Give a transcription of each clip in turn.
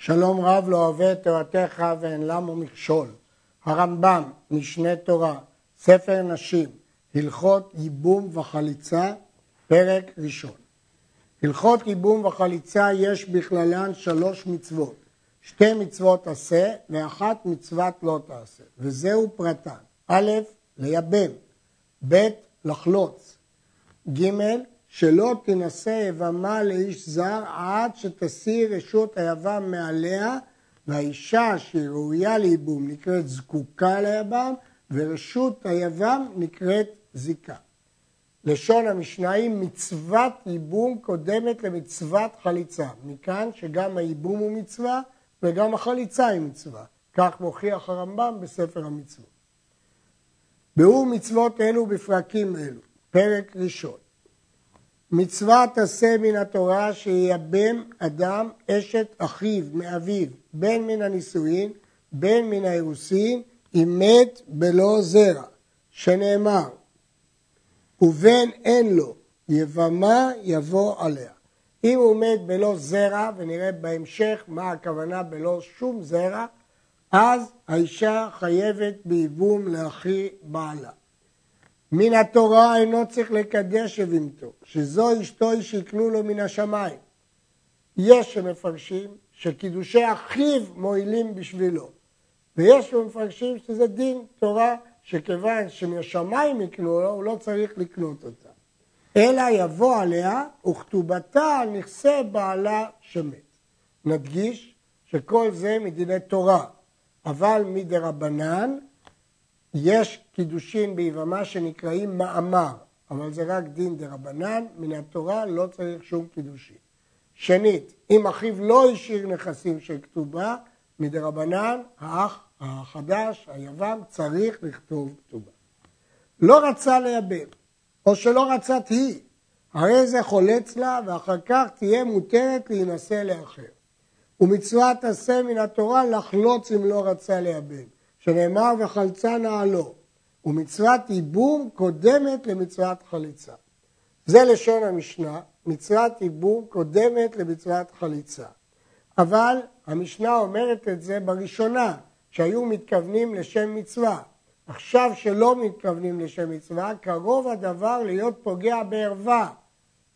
שלום רב לא אוהב את תורתך ואין למו מכשול. הרמב"ם, משנה תורה, ספר נשים, הלכות ייבום וחליצה, פרק ראשון. הלכות ייבום וחליצה יש בכללן שלוש מצוות. שתי מצוות עשה ואחת מצוות לא תעשה, וזהו פרטן. א', לייבם, ב', לחלוץ, ג', שלא תינשא יבמה לאיש זר עד שתסיר רשות היבם מעליה והאישה שהיא ראויה לייבום נקראת זקוקה ליבם ורשות היבם נקראת זיקה. לשון המשנאים מצוות ייבום קודמת למצוות חליצה. מכאן שגם הייבום הוא מצווה וגם החליצה היא מצווה. כך מוכיח הרמב"ם בספר המצוות. ביאור מצוות אלו בפרקים אלו. פרק ראשון מצוות עשה מן התורה שייבם אדם אשת אחיו מאביו בין מן הנישואין בין מן האירוסין אם מת בלא זרע שנאמר ובן אין לו יבמה יבוא עליה. אם הוא מת בלא זרע ונראה בהמשך מה הכוונה בלא שום זרע אז האישה חייבת בייבום לאחי בעלה מן התורה אינו צריך לקדש אבימתו, שזו אשתו שיקנו לו מן השמיים. יש שמפרשים שקידושי אחיו מועילים בשבילו, ויש שמפרשים שזה דין תורה שכיוון שמהשמיים יקנו לו, הוא לא צריך לקנות אותה. אלא יבוא עליה וכתובתה על נכסי בעלה שמת. נדגיש שכל זה מדיני תורה, אבל מדרבנן יש קידושין ביבמה שנקראים מאמר, אבל זה רק דין דרבנן, מן התורה לא צריך שום קידושין. שנית, אם אחיו לא השאיר נכסים של כתובה, מדרבנן, האח החדש, היבם, צריך לכתוב כתובה. לא רצה לייבם, או שלא רצתה היא, הרי זה חולץ לה, ואחר כך תהיה מותרת להינשא לאחר. ומצוות עשה מן התורה לחלוץ אם לא רצה לייבם. שנאמר וחלצה נעלו, ומצוות ייבום קודמת למצוות חליצה. זה לשון המשנה, מצוות ייבום קודמת למצוות חליצה. אבל המשנה אומרת את זה בראשונה, שהיו מתכוונים לשם מצווה. עכשיו שלא מתכוונים לשם מצווה, קרוב הדבר להיות פוגע בערווה,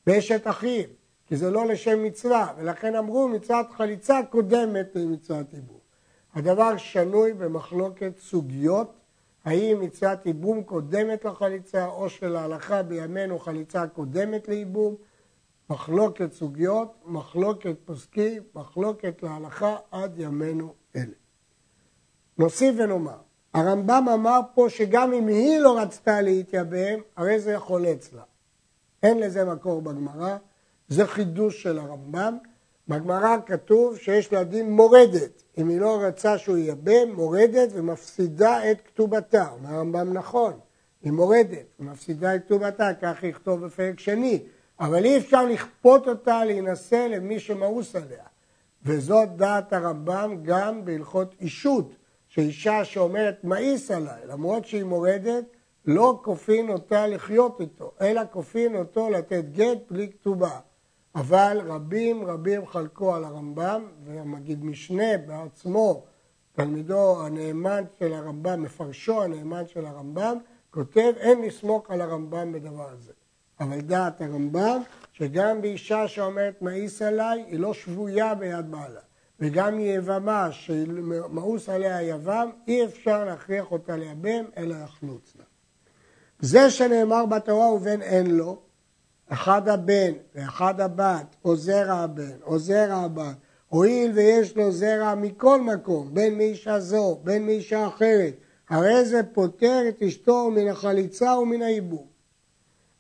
באשת אחיו, כי זה לא לשם מצווה, ולכן אמרו מצוות חליצה קודמת למצוות ייבום. הדבר שנוי במחלוקת סוגיות, האם מצוות ייבום קודמת לחליצה או שלהלכה בימינו חליצה קודמת לייבום, מחלוקת סוגיות, מחלוקת פוסקים, מחלוקת להלכה עד ימינו אלה. נוסיף ונאמר, הרמב"ם אמר פה שגם אם היא לא רצתה להתייבם, הרי זה חולץ לה. אין לזה מקור בגמרא, זה חידוש של הרמב"ם. בגמרא כתוב שיש לה דין מורדת. אם היא לא רצה שהוא ייבם, מורדת ומפסידה את כתובתה. אומר הרמב"ם נכון, היא מורדת ומפסידה את כתובתה, כך יכתוב בפרק שני. אבל אי אפשר לכפות אותה להינשא למי שמאוס עליה. וזאת דעת הרמב"ם גם בהלכות אישות, שאישה שאומרת מאיס עליי, למרות שהיא מורדת, לא כופין אותה לחיות איתו, אלא כופין אותו לתת גט בלי כתובה. אבל רבים רבים חלקו על הרמב"ם, והמגיד משנה בעצמו, תלמידו הנאמן של הרמב"ם, מפרשו הנאמן של הרמב"ם, כותב אין לסמוך על הרמב"ם בדבר הזה. אבל דעת הרמב"ם, שגם באישה שאומרת מאיס עליי, היא לא שבויה ביד בעלה. וגם יבמה שמאוס עליה יבם, אי אפשר להכריח אותה לייבם, אלא יחלוץ לה. זה שנאמר בתורה ובן אין לו, אחד הבן ואחד הבת, או זרע הבן, או זרע הבת, הואיל ויש לו זרע מכל מקום, בין מאישה זו, בין מאישה אחרת, הרי זה פוטר את אשתו מן החליצה ומן הייבום.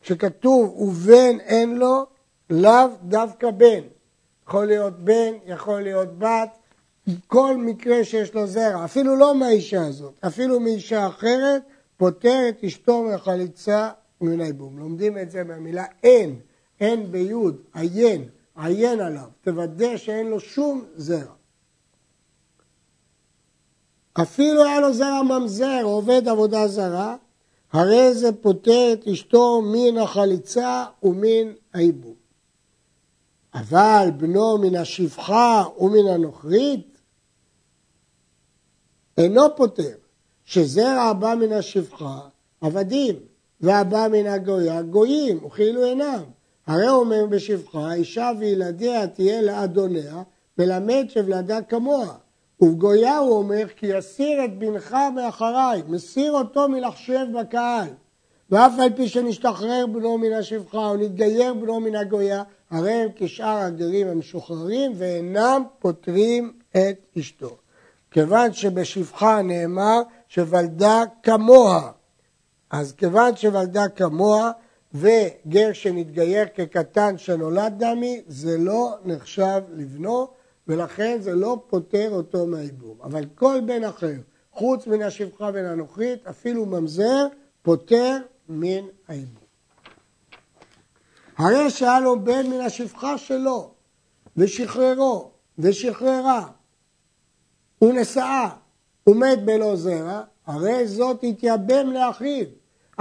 כשכתוב ובן אין לו, לאו דווקא בן. יכול להיות בן, יכול להיות בת, כל מקרה שיש לו זרע, אפילו לא מהאישה הזאת, אפילו מאישה אחרת, פוטר את אשתו מהחליצה ומן הייבום. לומדים את זה מהמילה אין, אין ביוד, עיין, עיין עליו, תוודא שאין לו שום זרע. אפילו היה לו זרע ממזר, עובד עבודה זרה, הרי זה פוטר את אשתו מן החליצה ומן הייבום. אבל בנו מן השפחה ומן הנוכרית אינו פותר, שזרע הבא מן השפחה עבדים, והבא מן הגויה גויים, וכאילו אינם. הרי הוא אומר בשפחה, אישה וילדיה תהיה לאדוניה, מלמד שוולדה כמוה. ובגויה הוא אומר, כי יסיר את בנך מאחריי, מסיר אותו מלחשב בקהל. ואף על פי שנשתחרר בנו מן השפחה או נתגייר בנו מן הגויה, הרי הם כשאר הגרים המשוחררים ואינם פותרים את אשתו. כיוון שבשפחה נאמר שוולדה כמוה, אז כיוון שוולדה כמוה וגר שנתגייר כקטן שנולד דמי, זה לא נחשב לבנו, ולכן זה לא פוטר אותו מהייבום. אבל כל בן אחר, חוץ מן השפחה בין הנוכרית, אפילו ממזר, פוטר מן הייבום. הרי שהיה לו בן מן השפחה שלו, ושחררו, ושחררה, ונשאה, ומת בלא זרע, הרי זאת התייבם לאחיו,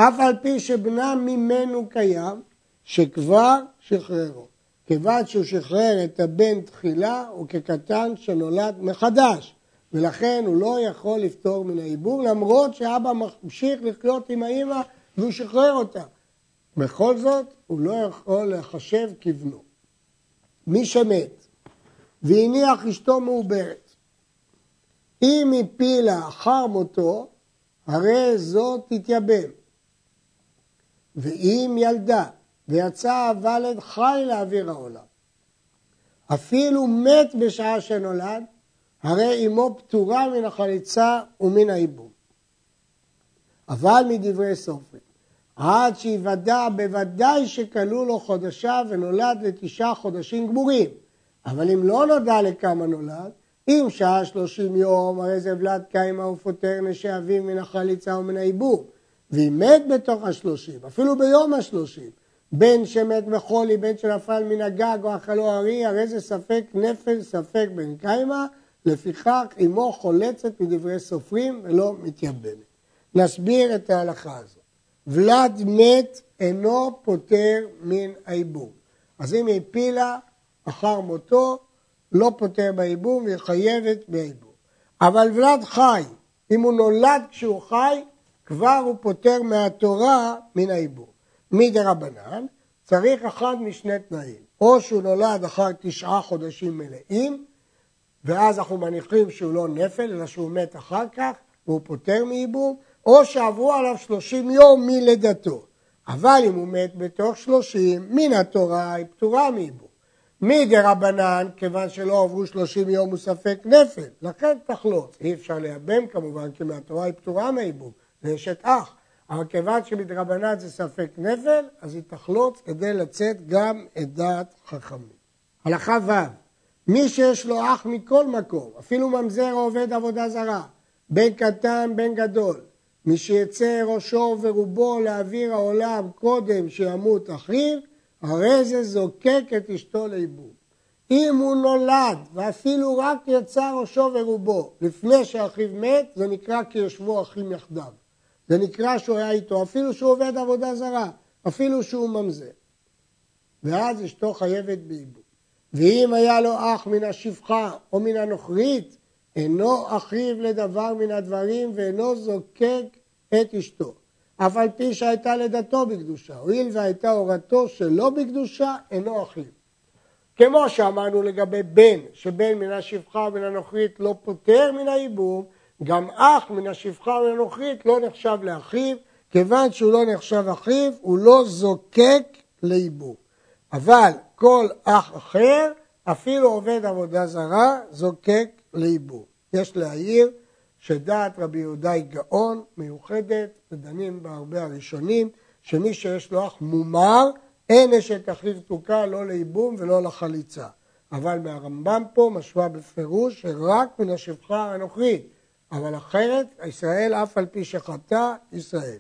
אף על פי שבנם ממנו קיים, שכבר שחררו. כיוון שהוא שחרר את הבן תחילה, הוא כקטן שנולד מחדש, ולכן הוא לא יכול לפתור מן העיבור, למרות שאבא ממשיך לחיות עם האימא והוא שחרר אותה. בכל זאת, הוא לא יכול להחשב כבנו. מי שמת והניח אשתו מעוברת, אם הפילה אחר מותו, הרי זאת תתייבם. ואם ילדה ויצא הוולד חי לאוויר העולם, אפילו מת בשעה שנולד, הרי אמו פטורה מן החליצה ומן העיבוד. אבל מדברי סופרים, עד שיוודע בוודאי שכלו לו חודשיו ונולד לתשעה חודשים גמורים. אבל אם לא נודע לכמה נולד, אם שעה שלושים יום, הרי זה ולד קיימא ופוטר נשי אביו מן החליצה ומן העיבור. ואם מת בתוך השלושים, אפילו ביום השלושים, בין שמת בחולי, בין שנפל מן הגג או אכלו ארי, הרי זה ספק נפל, ספק בן קיימא, לפיכך אמו חולצת מדברי סופרים ולא מתייבמת. נסביר את ההלכה הזאת. ולד מת אינו פוטר מן העיבום. אז אם היא הפילה אחר מותו, לא פוטר בעיבום והיא חייבת בעיבום. אבל ולד חי, אם הוא נולד כשהוא חי, כבר הוא פוטר מהתורה מן העיבום. מדי רבנן, צריך אחד משני תנאים. או שהוא נולד אחר תשעה חודשים מלאים, ואז אנחנו מניחים שהוא לא נפל, אלא שהוא מת אחר כך, והוא פוטר מייבום, או שעברו עליו שלושים יום מלידתו. אבל אם הוא מת בתוך שלושים, מן התורה היא פטורה מייבום. מדי רבנן, כיוון שלא עברו שלושים יום הוא ספק נפל, לכן תחלוץ. אי אפשר לייבם כמובן, כי מהתורה היא פטורה מייבום, זה אשת אח. אבל כיוון שמדרבנן זה ספק נפל, אז היא תחלוץ כדי לצאת גם את דעת חכמים. הלכה ו' מי שיש לו אח מכל מקום, אפילו ממזר או עובד עבודה זרה, בן קטן, בן גדול, מי שיצא ראשו ורובו לאוויר העולם קודם שימות אחיו, הרי זה זוקק את אשתו לאיבוד. אם הוא נולד ואפילו רק יצא ראשו ורובו לפני שאחיו מת, זה נקרא כי יושבו אחים יחדיו. זה נקרא שהוא היה איתו, אפילו שהוא עובד עבודה זרה, אפילו שהוא ממזר. ואז אשתו חייבת באיבוד. ואם היה לו אח מן השפחה או מן הנוכרית, אינו אחיו לדבר מן הדברים ואינו זוקק את אשתו. אף על פי שהייתה לידתו בקדושה, הואיל והייתה הורתו שלא בקדושה, אינו אחיו. כמו שאמרנו לגבי בן, שבן מן השפחה ומן הנוכרית לא פוטר מן הייבום, גם אח מן השפחה הנוכרית לא נחשב לאחיו, כיוון שהוא לא נחשב אחיו, הוא לא זוקק לייבום. אבל כל אח אחר, אפילו עובד עבודה זרה, זוקק לייבום. יש להעיר שדעת רבי יהודאי גאון, מיוחדת, ודנים בה הרבה הראשונים, שמי שיש לו אח מומר, אין אשת אחיו זקוקה לא לייבום ולא לחליצה. אבל מהרמב"ם פה משמע בפירוש שרק מן השפחה והנוכרית, אבל אחרת ישראל אף על פי שחטא ישראל.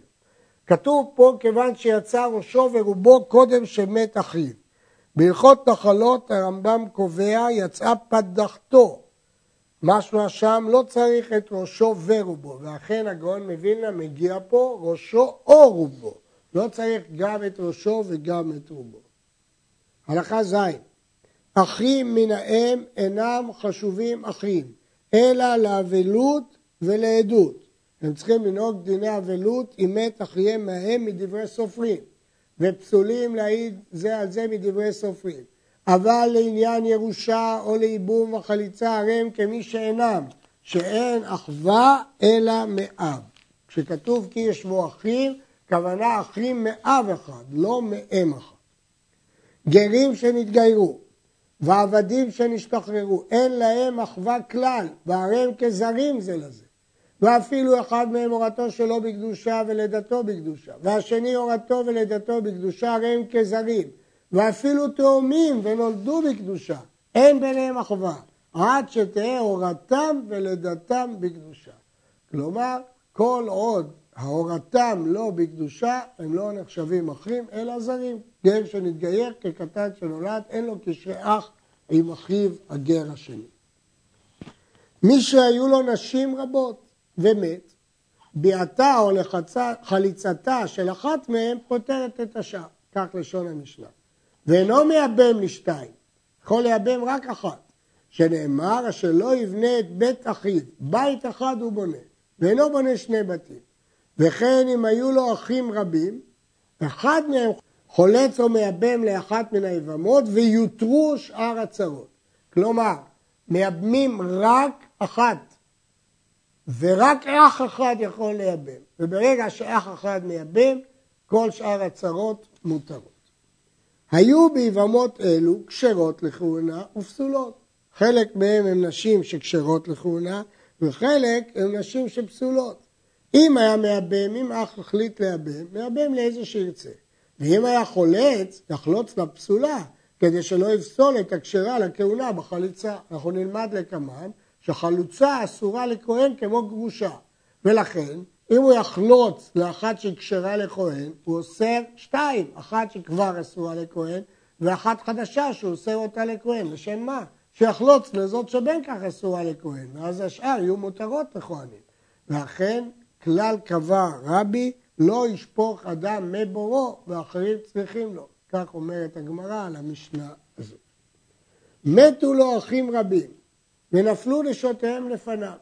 כתוב פה כיוון שיצא ראשו ורובו קודם שמת אחיו. בהלכות נחלות הרמב"ם קובע יצאה פדחתו. משמע שם לא צריך את ראשו ורובו, ואכן הגאון מווילנה מגיע פה ראשו או רובו. לא צריך גם את ראשו וגם את רובו. הלכה ז' אחים מן האם אינם חשובים אחים, אלא לאבלות ולעדות. הם צריכים לנהוג דיני אבלות אם מת אחיהם מהם מדברי סופרים, ופסולים להעיד זה על זה מדברי סופרים. אבל לעניין ירושה או לייבום וחליצה הרי הם כמי שאינם, שאין אחווה אלא מאב. כשכתוב כי ישבו אחים, כוונה אחים מאב אחד, לא מאם אחד. גרים שנתגיירו ועבדים שנשתחררו, אין להם אחווה כלל, והרי הם כזרים זה לזה. ואפילו אחד מהם הורתו שלו בקדושה ולידתו בקדושה, והשני הורתו ולידתו בקדושה, הרי הם כזרים. ואפילו תאומים ונולדו בקדושה, אין ביניהם אחווה, עד שתהא הורתם ולידתם בקדושה. כלומר, כל עוד ההורתם לא בקדושה, הם לא נחשבים אחים, אלא זרים. גר שנתגייר כקטן שנולד, אין לו קשרי אח עם אחיו הגר השני. מי שהיו לו נשים רבות ומת, ביעתה או לחצה, חליצתה של אחת מהן פותרת את השאר, כך לשון המשנה. ואינו מייבם לשתיים, יכול לייבם רק אחת, שנאמר אשר לא יבנה את בית אחיו, בית אחד הוא בונה, ואינו בונה שני בתים. וכן אם היו לו אחים רבים, אחד מהם חולץ או מייבם לאחת מן היבמות ויותרו שאר הצרות. כלומר, מייבמים רק אחת, ורק אח אחד יכול לייבם. וברגע שאח אחד מייבם, כל שאר הצרות מותרות. היו ביבמות אלו כשרות לכהונה ופסולות. חלק מהם הם נשים שכשרות לכהונה, וחלק הם נשים שפסולות. אם היה מייבם, אם אח החליט לייבם, מייבם לאיזה שירצה. ואם היה חולץ, יחלוץ לפסולה, כדי שלא יפסול את הכשרה לכהונה בחליצה. אנחנו נלמד לקמן שחלוצה אסורה לכהן כמו גרושה. ולכן, אם הוא יחלוץ לאחת שכשרה לכהן, הוא אוסר שתיים, אחת שכבר אסורה לכהן, ואחת חדשה שהוא אוסר אותה לכהן. לשם מה? שיחלוץ לזאת שבין כך אסורה לכהן, ואז השאר יהיו מותרות לכהנים. ואכן, כלל קבע רבי, לא ישפוך אדם מבורו ואחרים צריכים לו. כך אומרת הגמרא על המשנה הזאת. מתו לו אחים רבים ונפלו נשותיהם לפניו.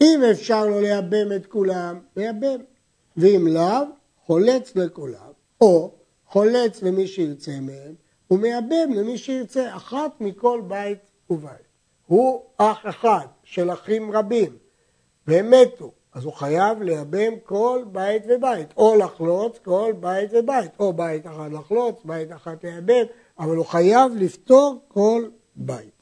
אם אפשר לו לייבם את כולם, לייבם. ואם לאו, חולץ לכולם, או חולץ למי שירצה מהם, ומייבם למי שירצה אחת מכל בית ובית. הוא אח אחד של אחים רבים, והם מתו, אז הוא חייב לייבם כל בית ובית, או לחלוץ כל בית ובית, או בית אחד לחלוץ, בית אחד לייבם, אבל הוא חייב לפטור כל בית.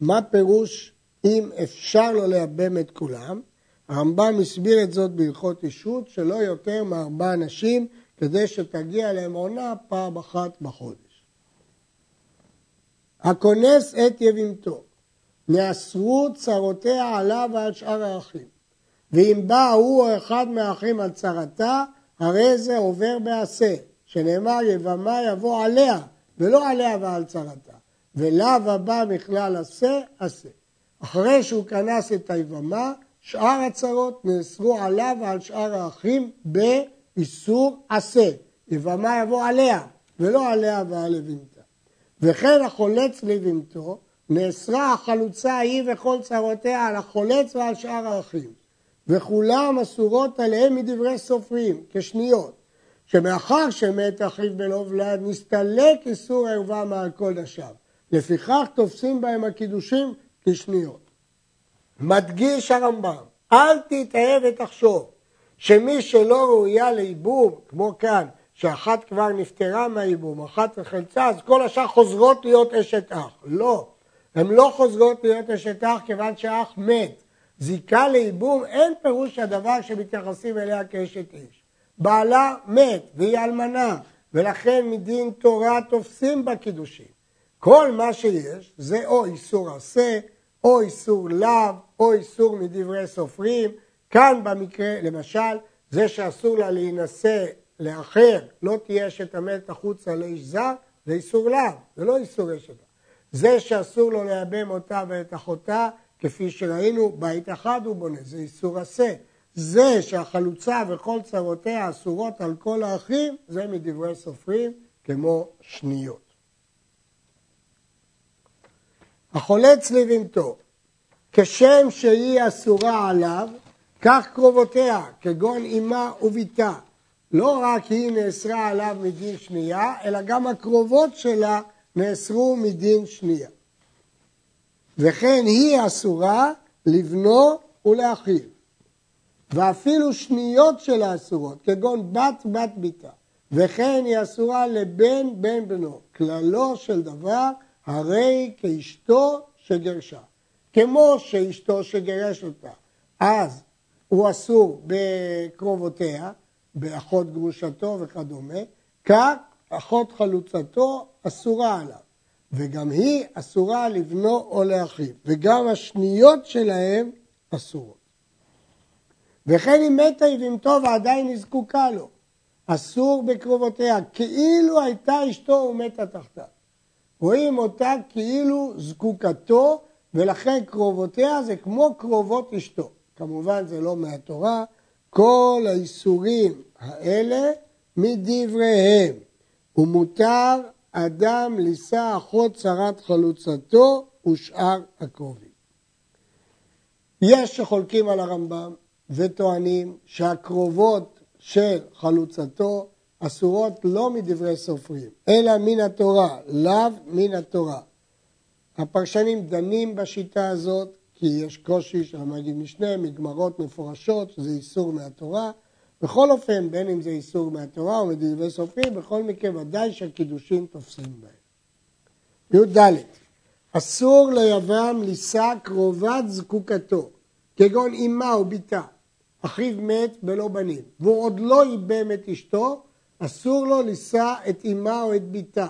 מה פירוש אם אפשר לו לייבם את כולם? הרמב"ם הסביר את זאת בהלכות אישות, שלא יותר מארבע אנשים, כדי שתגיע להם עונה פעם אחת בחודש. הכונס את יבימתו, נאסרו צרותיה עליו ועל שאר האחים. ואם בא הוא או אחד מהאחים על צרתה, הרי זה עובר בעשה, שנאמר יבמה יבוא עליה, ולא עליה ועל צרתה. ולאו הבא מכלל עשה, עשה. אחרי שהוא כנס את היבמה, שאר הצרות נאסרו עליו ועל שאר האחים באיסור עשה. יבמה יבוא עליה, ולא עליה ועל לבנתה. וכן החולץ לבנתו, נאסרה החלוצה ההיא וכל צרותיה על החולץ ועל שאר האחים. וכולם אסורות עליהם מדברי סופרים, כשניות. שמאחר שמת אחיו בלא ולד, נסתלק איסור ערווה מעל כל נשיו. לפיכך תופסים בהם הקידושין כשניות. מדגיש הרמב"ם, אל תטעה ותחשוב שמי שלא ראויה לייבום, כמו כאן, שאחת כבר נפטרה מהייבום, אחת נחלצה, אז כל השאר חוזרות להיות אשת אח. לא, הן לא חוזרות להיות אשת אח כיוון שהאח מת. זיקה לייבום אין פירוש הדבר שמתייחסים אליה כאשת איש. בעלה מת והיא אלמנה, ולכן מדין תורה תופסים בקידושים. כל מה שיש זה או איסור עשה, או איסור לאו, או איסור מדברי סופרים. כאן במקרה, למשל, זה שאסור לה להינשא לאחר, לא תהיה אשת המת החוצה לאיש זר, זה איסור לאו, זה לא איסור אשת. זה שאסור לו לייבם אותה ואת אחותה, כפי שראינו, בית אחד הוא בונה, זה איסור עשה. זה שהחלוצה וכל צרותיה אסורות על כל האחים, זה מדברי סופרים כמו שניות. החולץ לבנתו, כשם שהיא אסורה עליו, כך קרובותיה, כגון אמה וביתה. לא רק היא נאסרה עליו מדין שנייה, אלא גם הקרובות שלה נאסרו מדין שנייה. וכן היא אסורה לבנו ולאחיו. ואפילו שניות שלה אסורות, כגון בת בת ביתה. וכן היא אסורה לבן בן בנו. כללו של דבר, הרי כאשתו שגרשה. כמו שאשתו שגירש אותה, אז הוא אסור בקרובותיה, באחות גרושתו וכדומה, כך אחות חלוצתו אסורה עליו, וגם היא אסורה לבנו או לאחיו, וגם השניות שלהם אסורות. וכן אם מתה היא במתו ועדיין היא זקוקה לו, אסור בקרובותיה, כאילו הייתה אשתו ומתה תחתיו. רואים אותה כאילו זקוקתו, ולכן קרובותיה זה כמו קרובות אשתו. כמובן זה לא מהתורה, כל האיסורים האלה מדבריהם. ומותר אדם לישא אחות צרת חלוצתו ושאר הקרובים. יש שחולקים על הרמב"ם וטוענים שהקרובות של חלוצתו אסורות לא מדברי סופרים, אלא מן התורה, לאו מן התורה. הפרשנים דנים בשיטה הזאת כי יש קושי של המגיד משנה, מגמרות מפורשות, שזה איסור מהתורה. בכל אופן, בין אם זה איסור מהתורה או מדברי סופרים, בכל מקרה ודאי שהקידושין תופסים בהם. י"ד אסור ליבם לישא קרובת זקוקתו, כגון אמה או בתה, אחיו מת בלא בנים, והוא עוד לא איבם את אשתו, אסור לו לישא את אמה או את בתה.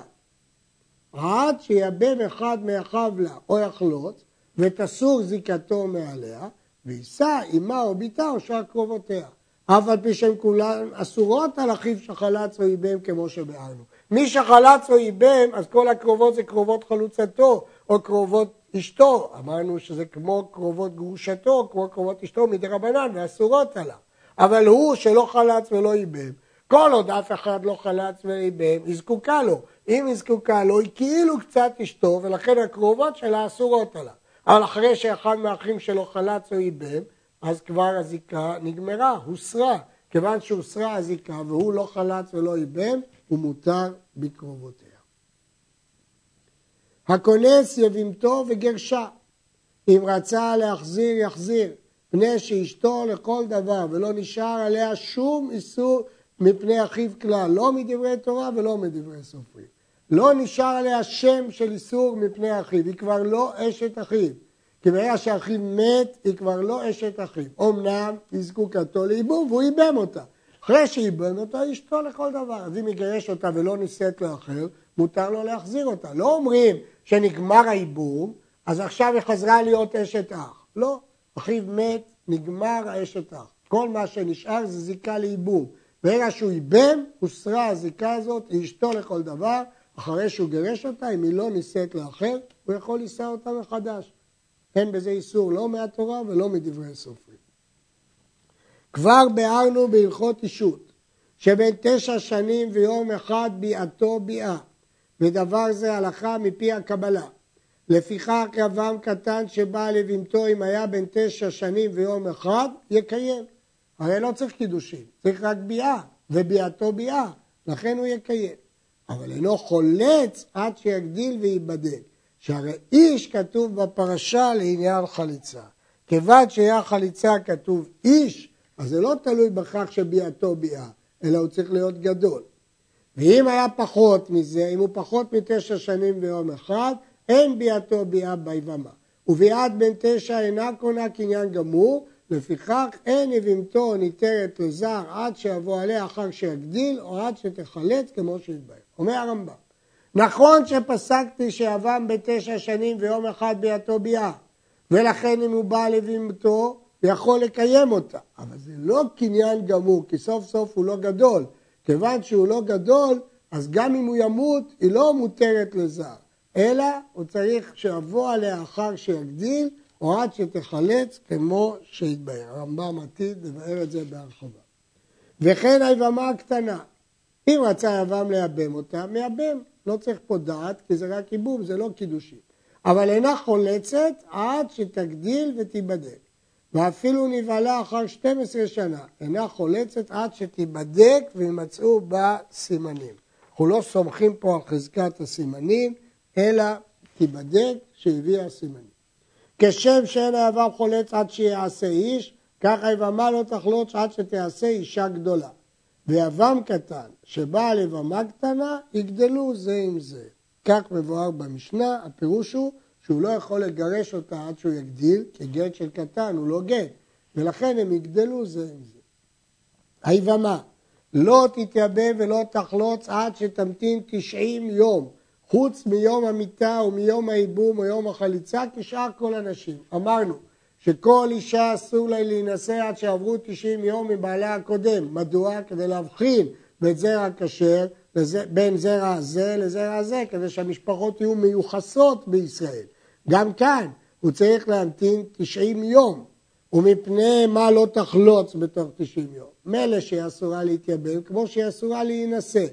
עד שיבם אחד מאחיו לה או יחלוץ, ותסור זיקתו מעליה, ויישא אמה או בתה או שאר קרובותיה. אף על פי שהן כולן אסורות על אחיו שחלץ או איבם כמו שביארנו. מי שחלץ או איבם, אז כל הקרובות זה קרובות חלוצתו או קרובות אשתו. אמרנו שזה כמו קרובות גרושתו, כמו קרובות אשתו מדי רבנן ואסורות עליו. אבל הוא שלא חלץ ולא איבם, כל עוד אף אחד לא חלץ ואיבם, היא זקוקה לו. אם היא זקוקה לו, היא כאילו קצת אשתו, ולכן הקרובות שלה אסורות עליו. אבל אחרי שאחד מהאחים שלו חלץ או איבם, אז כבר הזיקה נגמרה, הוסרה. כיוון שהוסרה הזיקה והוא לא חלץ ולא איבם, הוא מותר בקרובותיה. הכונס יבימתו וגרשה. אם רצה להחזיר, יחזיר. פני שאשתו לכל דבר, ולא נשאר עליה שום איסור מפני אחיו כלל, לא מדברי תורה ולא מדברי סופרים. לא נשאר עליה שם של איסור מפני אחיו, היא כבר לא אשת אחיו. כי ברגע שאחיו מת, היא כבר לא אשת אחיו. אמנם היא זקוקתו לאיבום והוא איבם אותה. אחרי שאיבם אותה, אשתו לכל דבר. אז אם יגרש אותה ולא נישאת לאחר, מותר לו להחזיר אותה. לא אומרים שנגמר האיבום, אז עכשיו היא חזרה להיות אשת אח. לא, אחיו מת, נגמר האשת אח. כל מה שנשאר זה זיקה לאיבום. ברגע שהוא איבם, הוסרה הזיקה הזאת, היא אשתו לכל דבר, אחרי שהוא גירש אותה, אם היא לא נישאת לאחר, הוא יכול לישא אותה מחדש. אין בזה איסור לא מהתורה ולא מדברי סופרים. כבר ביארנו בהלכות אישות, שבין תשע שנים ויום אחד ביאתו ביאה, ודבר זה הלכה מפי הקבלה. לפיכך יבם קטן שבא לבמתו אם היה בן תשע שנים ויום אחד, יקיים. הרי לא צריך קידושין, צריך רק ביאה, וביאתו ביאה, לכן הוא יקיים. אבל אינו חולץ עד שיגדיל וייבדל. שהרי איש כתוב בפרשה לעניין חליצה. כיוון שהיה חליצה כתוב איש, אז זה לא תלוי בכך שביאתו ביאה, אלא הוא צריך להיות גדול. ואם היה פחות מזה, אם הוא פחות מתשע שנים ויום אחד, אין ביאתו ביאה ביבמה. וביאת בן תשע אינה קונה קניין גמור, לפיכך אין יבימתו ניתרת לזר עד שיבוא עליה אחר שיגדיל או עד שתחלץ כמו שהתבהר. אומר הרמב"ם, נכון שפסקתי שיבם בתשע שנים ויום אחד ביאתו ביאה, ולכן אם הוא בא לבימתו, יכול לקיים אותה. אבל זה לא קניין גמור, כי סוף סוף הוא לא גדול. כיוון שהוא לא גדול, אז גם אם הוא ימות, היא לא מותרת לזר, אלא הוא צריך שיבוא עליה אחר שיגדיל, או עד שתחלץ כמו שהתבהר. הרמב"ם עתיד לבאר את זה בהרחבה. וכן היבמה הקטנה, אם רצה יבם לייבם אותה, מייבם. לא צריך פה דעת, כי זה רק ייבום, זה לא קידושין. אבל אינה חולצת עד שתגדיל ותיבדק. ואפילו נבהלה אחר 12 שנה, אינה חולצת עד שתיבדק וימצאו בה סימנים. אנחנו לא סומכים פה על חזקת הסימנים, אלא תיבדק שהביאה סימנים. כשם שאין היבם חולץ עד שיעשה איש, ככה יבמה לא תחלוץ עד שתעשה אישה גדולה. ויבם קטן שבאה לבמה קטנה, יגדלו זה עם זה. כך מבואר במשנה, הפירוש הוא שהוא לא יכול לגרש אותה עד שהוא יגדיל, כי גט של קטן הוא לא גט, ולכן הם יגדלו זה עם זה. היבמה, לא תתייבם ולא תחלוץ עד שתמתין תשעים יום, חוץ מיום המיטה ומיום הייבום או יום החליצה, כשאר כל הנשים. אמרנו שכל אישה אסור לה להינשא עד שעברו תשעים יום מבעלה הקודם. מדוע? כדי להבחין בין זרע כשר, בין זרע הזה לזרע הזה, כדי שהמשפחות יהיו מיוחסות בישראל. גם כאן הוא צריך להמתין 90 יום, ומפני מה לא תחלוץ בתוך 90 יום. מילא שהיא אסורה להתייבם, כמו שהיא אסורה להינשא.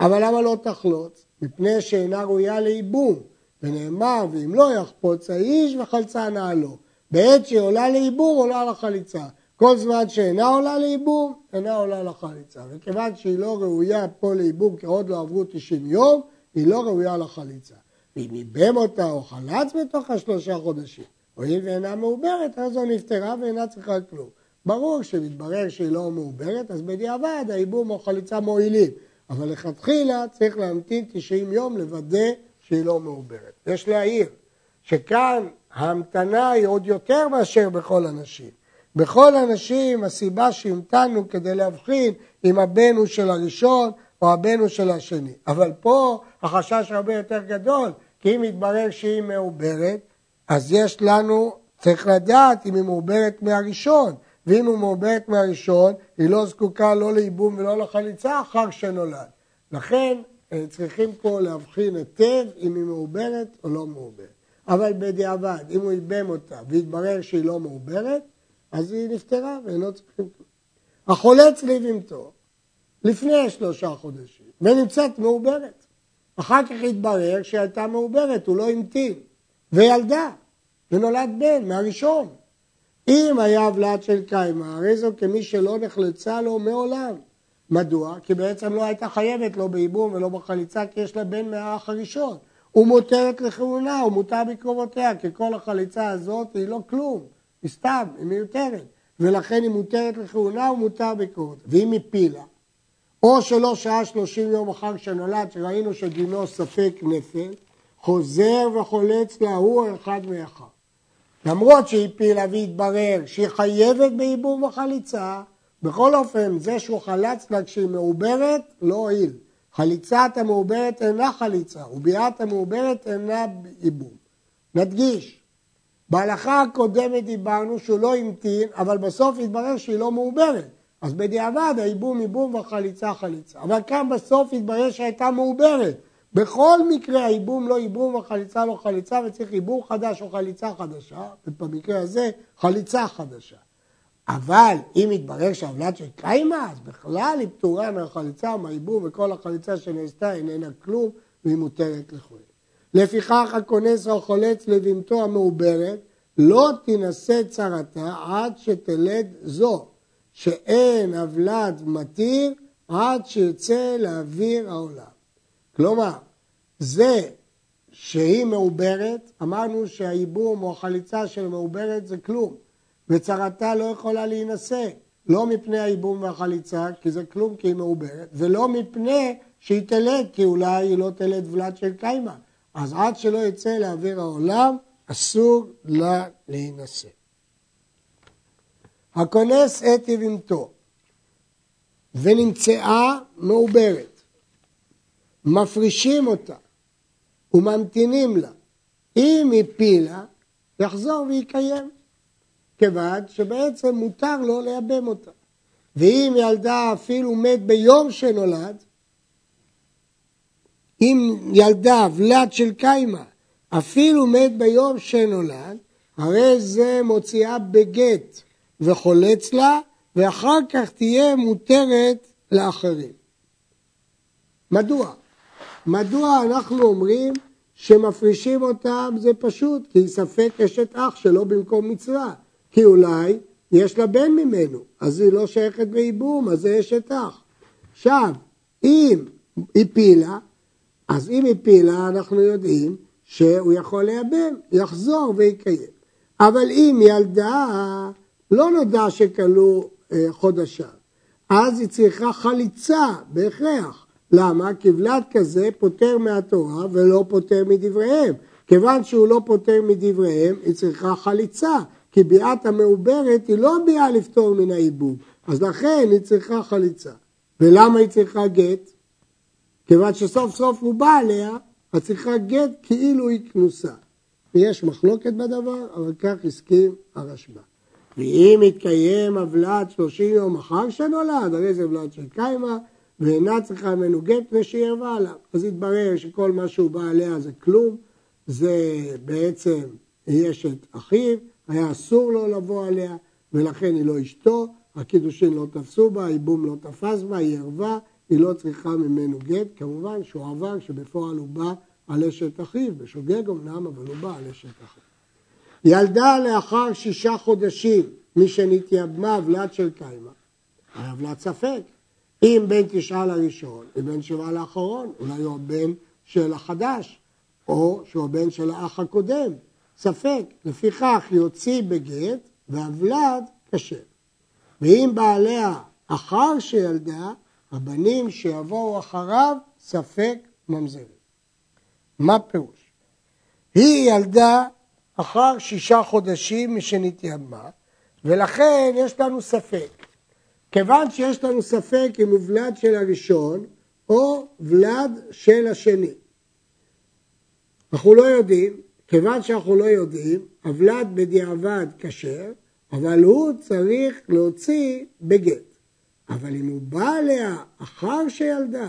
אבל למה לא תחלוץ? מפני שאינה ראויה לייבום. ונאמר, ואם לא יחפוץ האיש וחלצה נעלו. בעת שהיא עולה לייבום, עולה לחליצה. כל זמן שאינה עולה לייבום, אינה עולה לחליצה. וכיוון שהיא לא ראויה פה לייבום, כי עוד לא עברו 90 יום, היא לא ראויה לחליצה. ואם ייבם אותה או חלץ בתוך השלושה חודשים, הואיל ואינה מעוברת, אז זו נפטרה ואינה צריכה כלום. ברור שמתברר שהיא לא מעוברת, אז בדיעבד הייבום או חליצה מועילים. אבל לכתחילה צריך להמתין 90 יום לוודא שהיא לא מעוברת. יש להעיר שכאן ההמתנה היא עוד יותר מאשר בכל הנשים. בכל הנשים הסיבה שהמתנו כדי להבחין אם הבן הוא של הראשון או הבן הוא של השני. אבל פה החשש הרבה יותר גדול, כי אם יתברר שהיא מעוברת, אז יש לנו, צריך לדעת אם היא מעוברת מהראשון, ואם היא מעוברת מהראשון, היא לא זקוקה לא לייבום ולא לחליצה אחר שנולד. לכן צריכים פה להבחין היטב אם היא מעוברת או לא מעוברת. אבל בדיעבד, אם הוא ייבם אותה והתברר שהיא לא מעוברת, אז היא נפטרה ואינו צריכים כלום. החולץ לבהמתו לפני שלושה חודשים, ונמצאת מעוברת. אחר כך התברר שהיא הייתה מעוברת, הוא לא המתין, וילדה, ונולד בן מהראשון. אם היה הבלעת של קיימא, הרי זו כמי שלא נחלצה לו מעולם. מדוע? כי בעצם לא הייתה חייבת לא בייבום ולא בחליצה, כי יש לה בן מהאח הראשון. הוא מותרת לכהונה, הוא מותר בקרובותיה, כי כל החליצה הזאת היא לא כלום, היא סתם, היא מיותרת. ולכן היא מותרת לכהונה ומותר בקרובותיה. ואם הפילה, או שלא שעה שלושים יום אחר שנולד, שראינו שדינו ספק נפל, חוזר וחולץ להוא אחד מאחד. למרות שהפילה והתברר שהיא חייבת בייבום וחליצה, בכל אופן, זה שהוא חלץ לה כשהיא מעוברת, לא הועיל. חליצת המעוברת אינה חליצה, וביאת המעוברת אינה ייבום. נדגיש, בהלכה הקודמת דיברנו שהוא לא המתין, אבל בסוף התברר שהיא לא מעוברת. אז בדיעבד הייבום ייבום והחליצה חליצה. אבל כאן בסוף התברר שהייתה מעוברת. בכל מקרה הייבום לא ייבום והחליצה לא חליצה וצריך ייבום חדש או חליצה חדשה, ובמקרה הזה חליצה חדשה. אבל אם יתברר שהעוולת של קיימה, אז בכלל היא פטורה מהחליצה, מהייבום וכל החליצה שנעשתה איננה כלום והיא מותרת לכהן. לפיכך הכונס או החולץ לבהמתו המעוברת לא תינשא צרתה עד שתלד זו, שאין הבלד מתיר עד שיצא לאוויר העולם. כלומר, זה שהיא מעוברת, אמרנו שהייבום או החליצה של מעוברת זה כלום, וצרתה לא יכולה להינשא, לא מפני הייבום והחליצה, כי זה כלום כי היא מעוברת, ולא מפני שהיא תלד, כי אולי היא לא תלד ולד של קיימא. אז עד שלא יצא לאוויר העולם, אסור לה להינשא. הכונס את יבימתו ונמצאה מעוברת, מפרישים אותה וממתינים לה. אם הפילה, יחזור ויקיים, כיוון שבעצם מותר לו לייבם אותה. ואם ילדה אפילו מת ביום שנולד, אם ילדה ולד של קיימא אפילו מת ביום שנולד, הרי זה מוציאה בגט וחולץ לה, ואחר כך תהיה מותרת לאחרים. מדוע? מדוע אנחנו אומרים שמפרישים אותם זה פשוט, כי ספק אשת אח שלא במקום מצווה. כי אולי יש לה בן ממנו, אז היא לא שייכת בייבום, אז זה אשת אח. עכשיו, אם הפילה, אז אם הפילה אנחנו יודעים שהוא יכול לייבם, יחזור ויקיים. אבל אם ילדה, לא נודע שכלו אה, חודשה, אז היא צריכה חליצה בהכרח. למה? ולד כזה פוטר מהתורה ולא פוטר מדבריהם. כיוון שהוא לא פוטר מדבריהם, היא צריכה חליצה, כי ביאת המעוברת היא לא ביאה לפתור מן העיבוב, אז לכן היא צריכה חליצה. ולמה היא צריכה גט? כיוון שסוף סוף הוא בא עליה, אז צריכה גט כאילו היא כנוסה. ויש מחלוקת בדבר, אבל כך הסכים הרשב"א. ואם יתקיים הוולד שלושים יום אחר שנולד, הרי זה ולד של קיימא, ואינה צריכה ממנו גט מפני שהיא ערבה עליו. אז התברר שכל מה שהוא בא עליה זה כלום, זה בעצם יש את אחיו, היה אסור לו לבוא עליה, ולכן היא לא אשתו, הקידושין לא תפסו בה, הייבום לא תפס בה, היא ערבה, היא לא צריכה ממנו גט, כמובן שהוא עבר שבפועל הוא בא על אשת אחיו, בשוגג אמנם, אבל הוא בא על אשת אחיו. ילדה לאחר שישה חודשים מי שנתייבמה ולד של קיימא, היה ולד ספק. אם בן תשעה לראשון, אם בן שבעה לאחרון, אולי הוא הבן של החדש, או שהוא הבן של האח הקודם, ספק. לפיכך יוציא בגט והוולד כשר. ואם בעליה אחר שילדה, הבנים שיבואו אחריו ספק ממזרים. מה פירוש? היא ילדה אחר שישה חודשים משנתייבמה, ולכן יש לנו ספק. כיוון שיש לנו ספק אם הוא ולד של הראשון או ולד של השני. אנחנו לא יודעים, כיוון שאנחנו לא יודעים, הוולד בדיעבד כשר, אבל הוא צריך להוציא בגט. אבל אם הוא בא עליה אחר שילדה,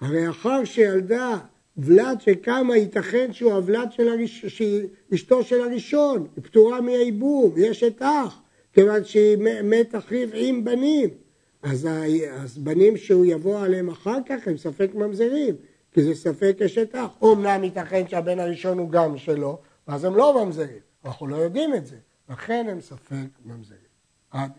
הרי אחר שילדה ולד שקמה ייתכן שהוא הוולד של הראש... אשתו של הראשון, היא פטורה מהייבום, יש את אח, כיוון שהיא מת אחיו עם בנים. אז, בנים שהוא יבוא עליהם אחר כך הם ספק ממזרים, כי זה ספק אשת אח. אומנם ייתכן שהבן הראשון הוא גם שלו, אז הם לא ממזרים, אנחנו לא יודעים את זה, לכן הם ספק ממזרים. עד.